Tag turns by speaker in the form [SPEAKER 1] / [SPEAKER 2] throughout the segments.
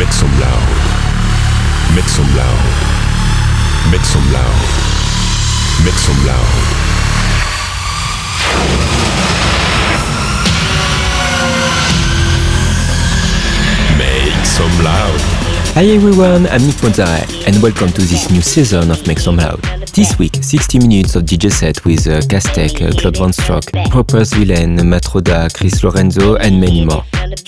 [SPEAKER 1] Make some loud. Make some loud. Make some loud. Make some loud. Make some loud.
[SPEAKER 2] Hi everyone, I'm Nick Mozzare and welcome to this new season of Make Some Loud. This week, 60 minutes of DJ set with uh, Castek, uh, Claude Van Strock, Proper Villains, Matroda, Chris Lorenzo and many more.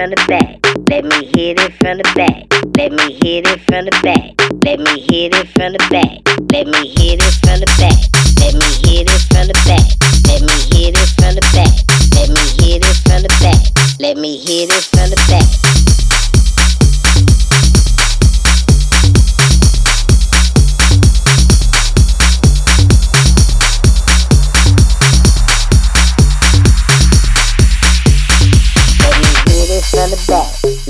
[SPEAKER 3] From the back. Let me hit it from the back. Let me hit it from the back. Let me hit it from the back. Let me hit it from the back. Let me hit it from the back. Let me hit it from the back. Let me hit it from the back. Let me hit it from the back.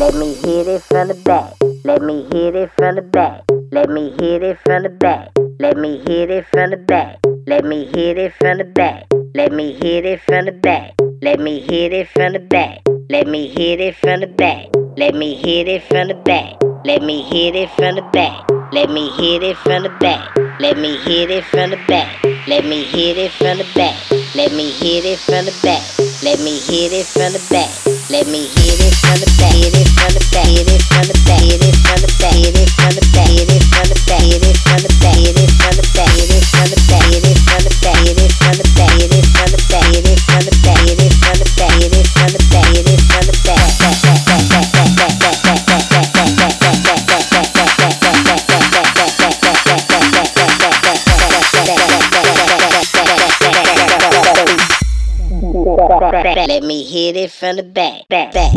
[SPEAKER 3] Let me hit it from the back. Let me hit it from the back. Let me hit it from the back. Let me hit it from the back. Let me hit it from the back. Let me hit it from the back. Let me hit it from the back. Let me hit it from the back. Let me hit it from the back. Let me hit it from the back. Let me hit it from the back. Let me hit it from the back. Let me hit it from the back. Let me hit it from the back. Let me hit it from the back. Let me hit it from the back. Hit it from the back. Hit it from the back. Hit it from the back. Hit it from the back. Hit it from the back. Hit it from the back. Hit it from the back. Hit it from the back. Let me hit it from the back. Back. Back.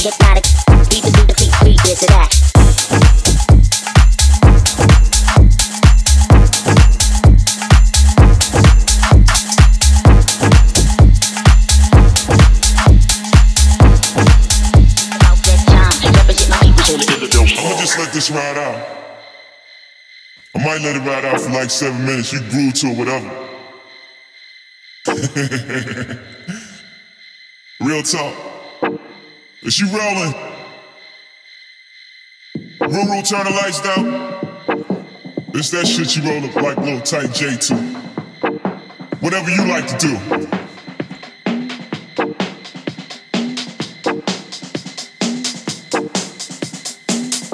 [SPEAKER 4] Hypnotic.
[SPEAKER 5] Might let it ride out for like seven minutes. You grew to whatever. Real talk. Is you rolling? Ruru, turn the lights down. It's that shit you roll up like little tight J2. Whatever you like to do.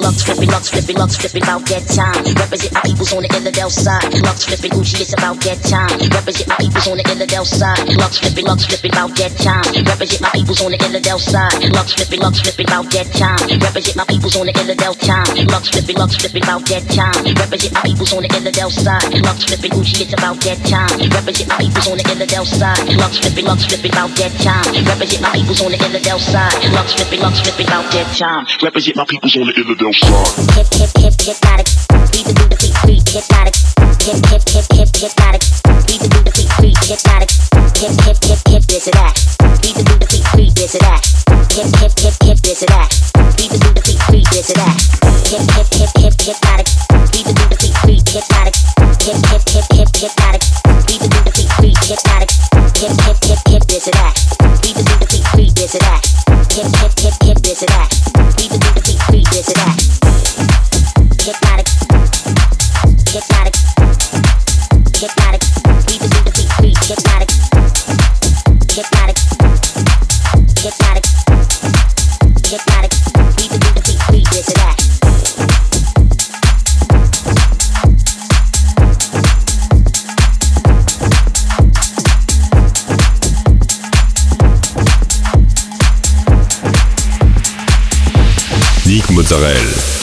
[SPEAKER 4] Lux flipping, lux flipping, lux flipping about that time. Represent my peoples on the Illidale side. Lux flipping, Gucci, it's about that time. Represent my peoples on the Illidale side. Lux flipping, lux flipping about that time. Represent my peoples on the Illidale side. Lux flipping, lux flipping about that time. Represent my peoples on the Illidale time. Lux flipping, lux flipping about that time. Represent my peoples on the Illidale side. Lux flipping, Gucci, it's about that time. Represent my peoples on the Illidale side. Lux flipping, lux flipping about that time. Represent my peoples on the Illidale side. Lux flipping, lux flipping about that time.
[SPEAKER 5] Represent my peoples on the Illidale side.
[SPEAKER 4] hip hip hip hypnotic. Free hypnotic.
[SPEAKER 6] Mozzarella.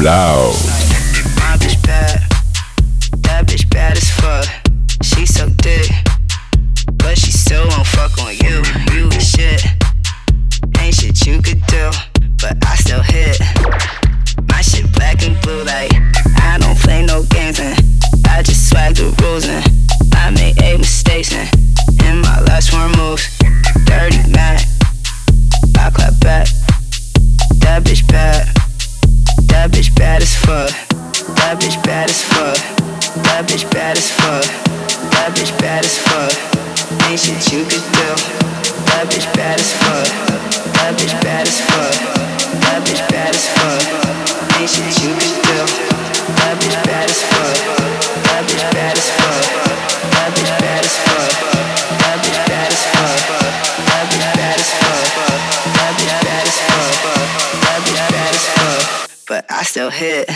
[SPEAKER 7] Bla hit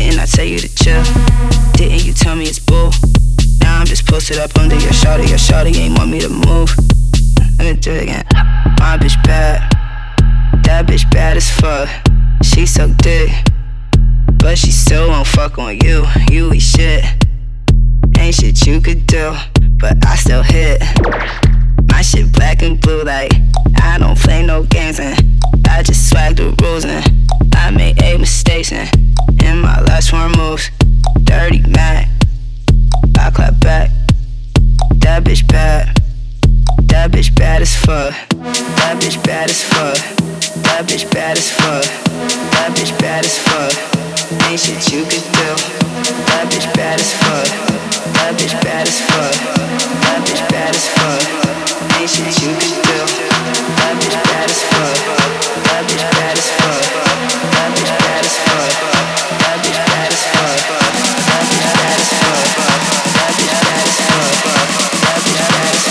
[SPEAKER 7] Didn't I tell you to chill? Didn't you tell me it's bull? Now I'm just posted up under your shoulder. Your shoulder ain't want me to move. Let me do it again. My bitch bad. That bitch bad as fuck. She so dick. But she still won't fuck on you. You eat shit. Ain't shit you could do. But I still hit. My shit black and blue, like I don't play no games and I just swag the rules and I made eight mistakes and in my last four moves, dirty Mac. I clap back. That bitch bad. That bitch bad as fuck. That bitch bad as fuck. That bitch bad as fuck. That bitch bad as fuck. Ain't shit you could do. That bitch bad as fuck. That bitch bad as fuck. That bitch bad as fuck. Ain't shit you could do. That bitch bad as fuck. That bitch bad. That bitch bad as fuck.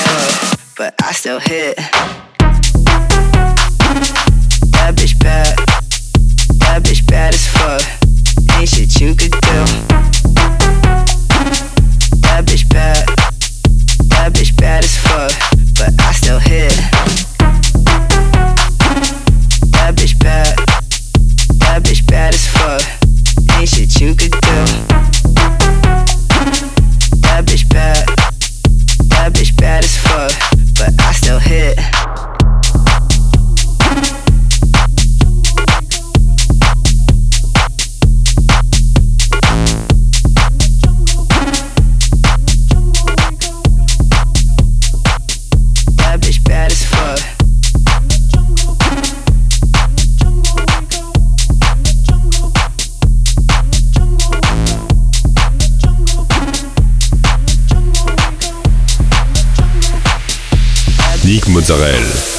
[SPEAKER 7] Foe. But I still hit That bitch bad that bitch bad as fuck.
[SPEAKER 8] Nick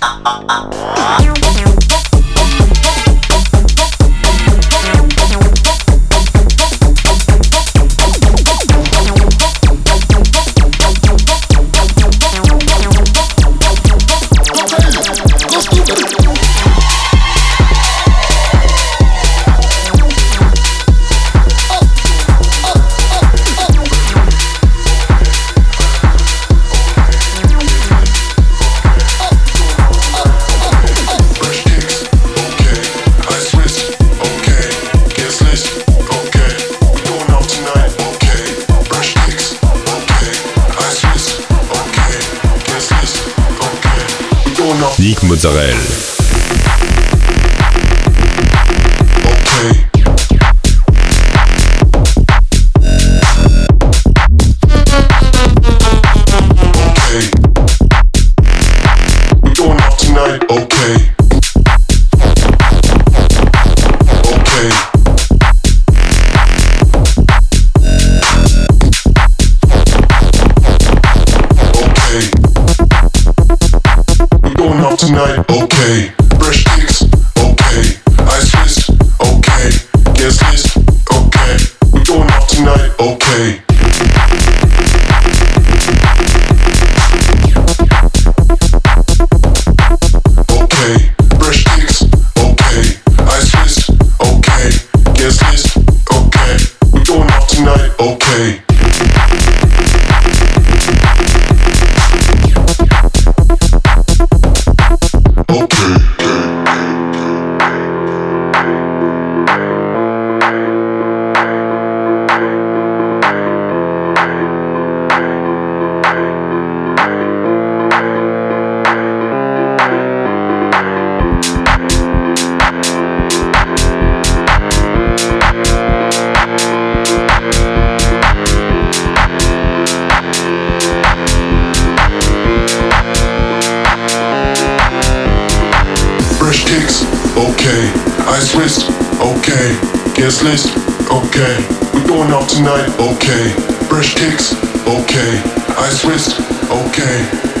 [SPEAKER 5] Now, now, now. Mozzarella. okay.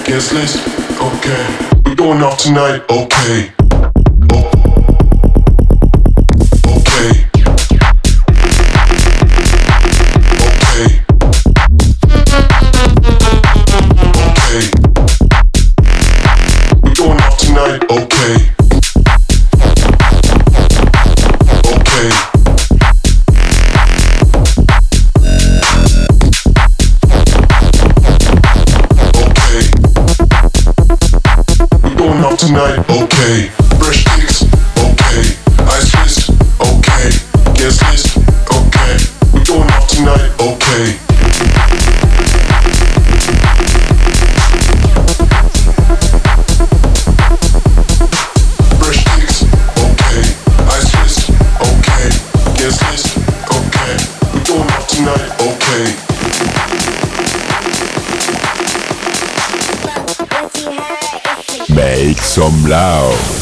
[SPEAKER 5] Guest list, okay. We're going off tonight, okay.
[SPEAKER 9] Understand me until you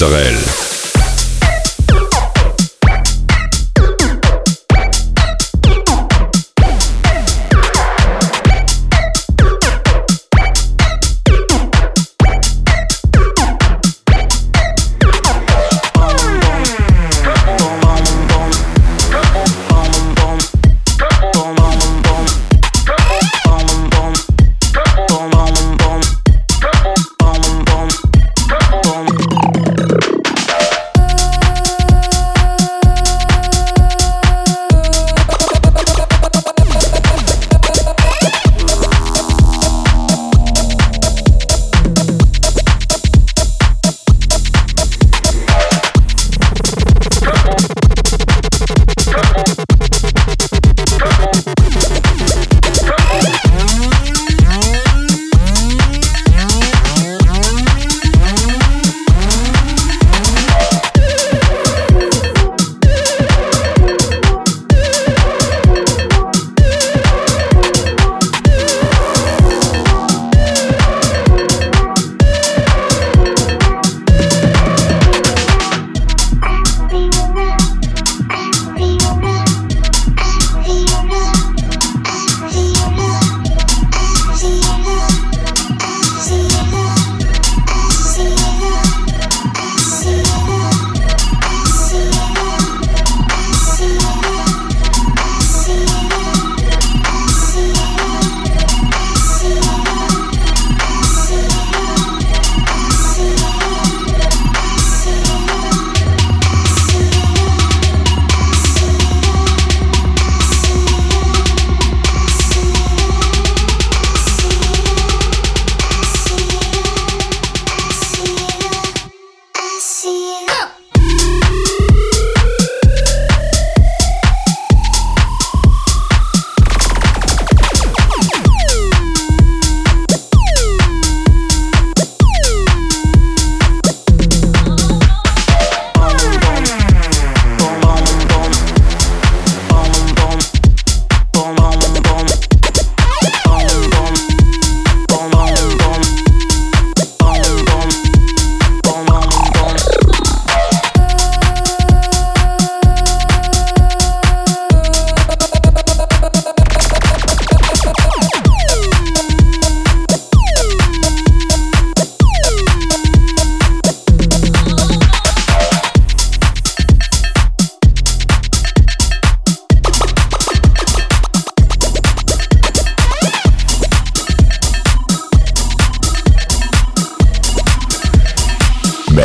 [SPEAKER 6] Mozzarella.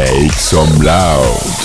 [SPEAKER 1] Make some loud.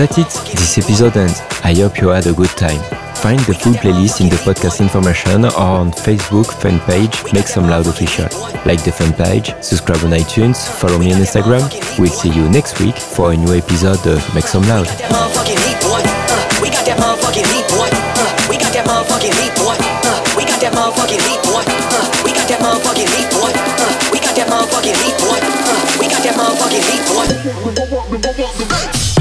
[SPEAKER 2] That's it, this episode ends. I hope you had a good time. Find the full playlist in the podcast information or on Facebook fan page Make Some Loud Official. Like the fan page, subscribe on iTunes, follow me on Instagram. We'll see you next week for a new episode of Make Some Loud. We got that motherfucking heat, boy. we got that motherfucking heat, boy.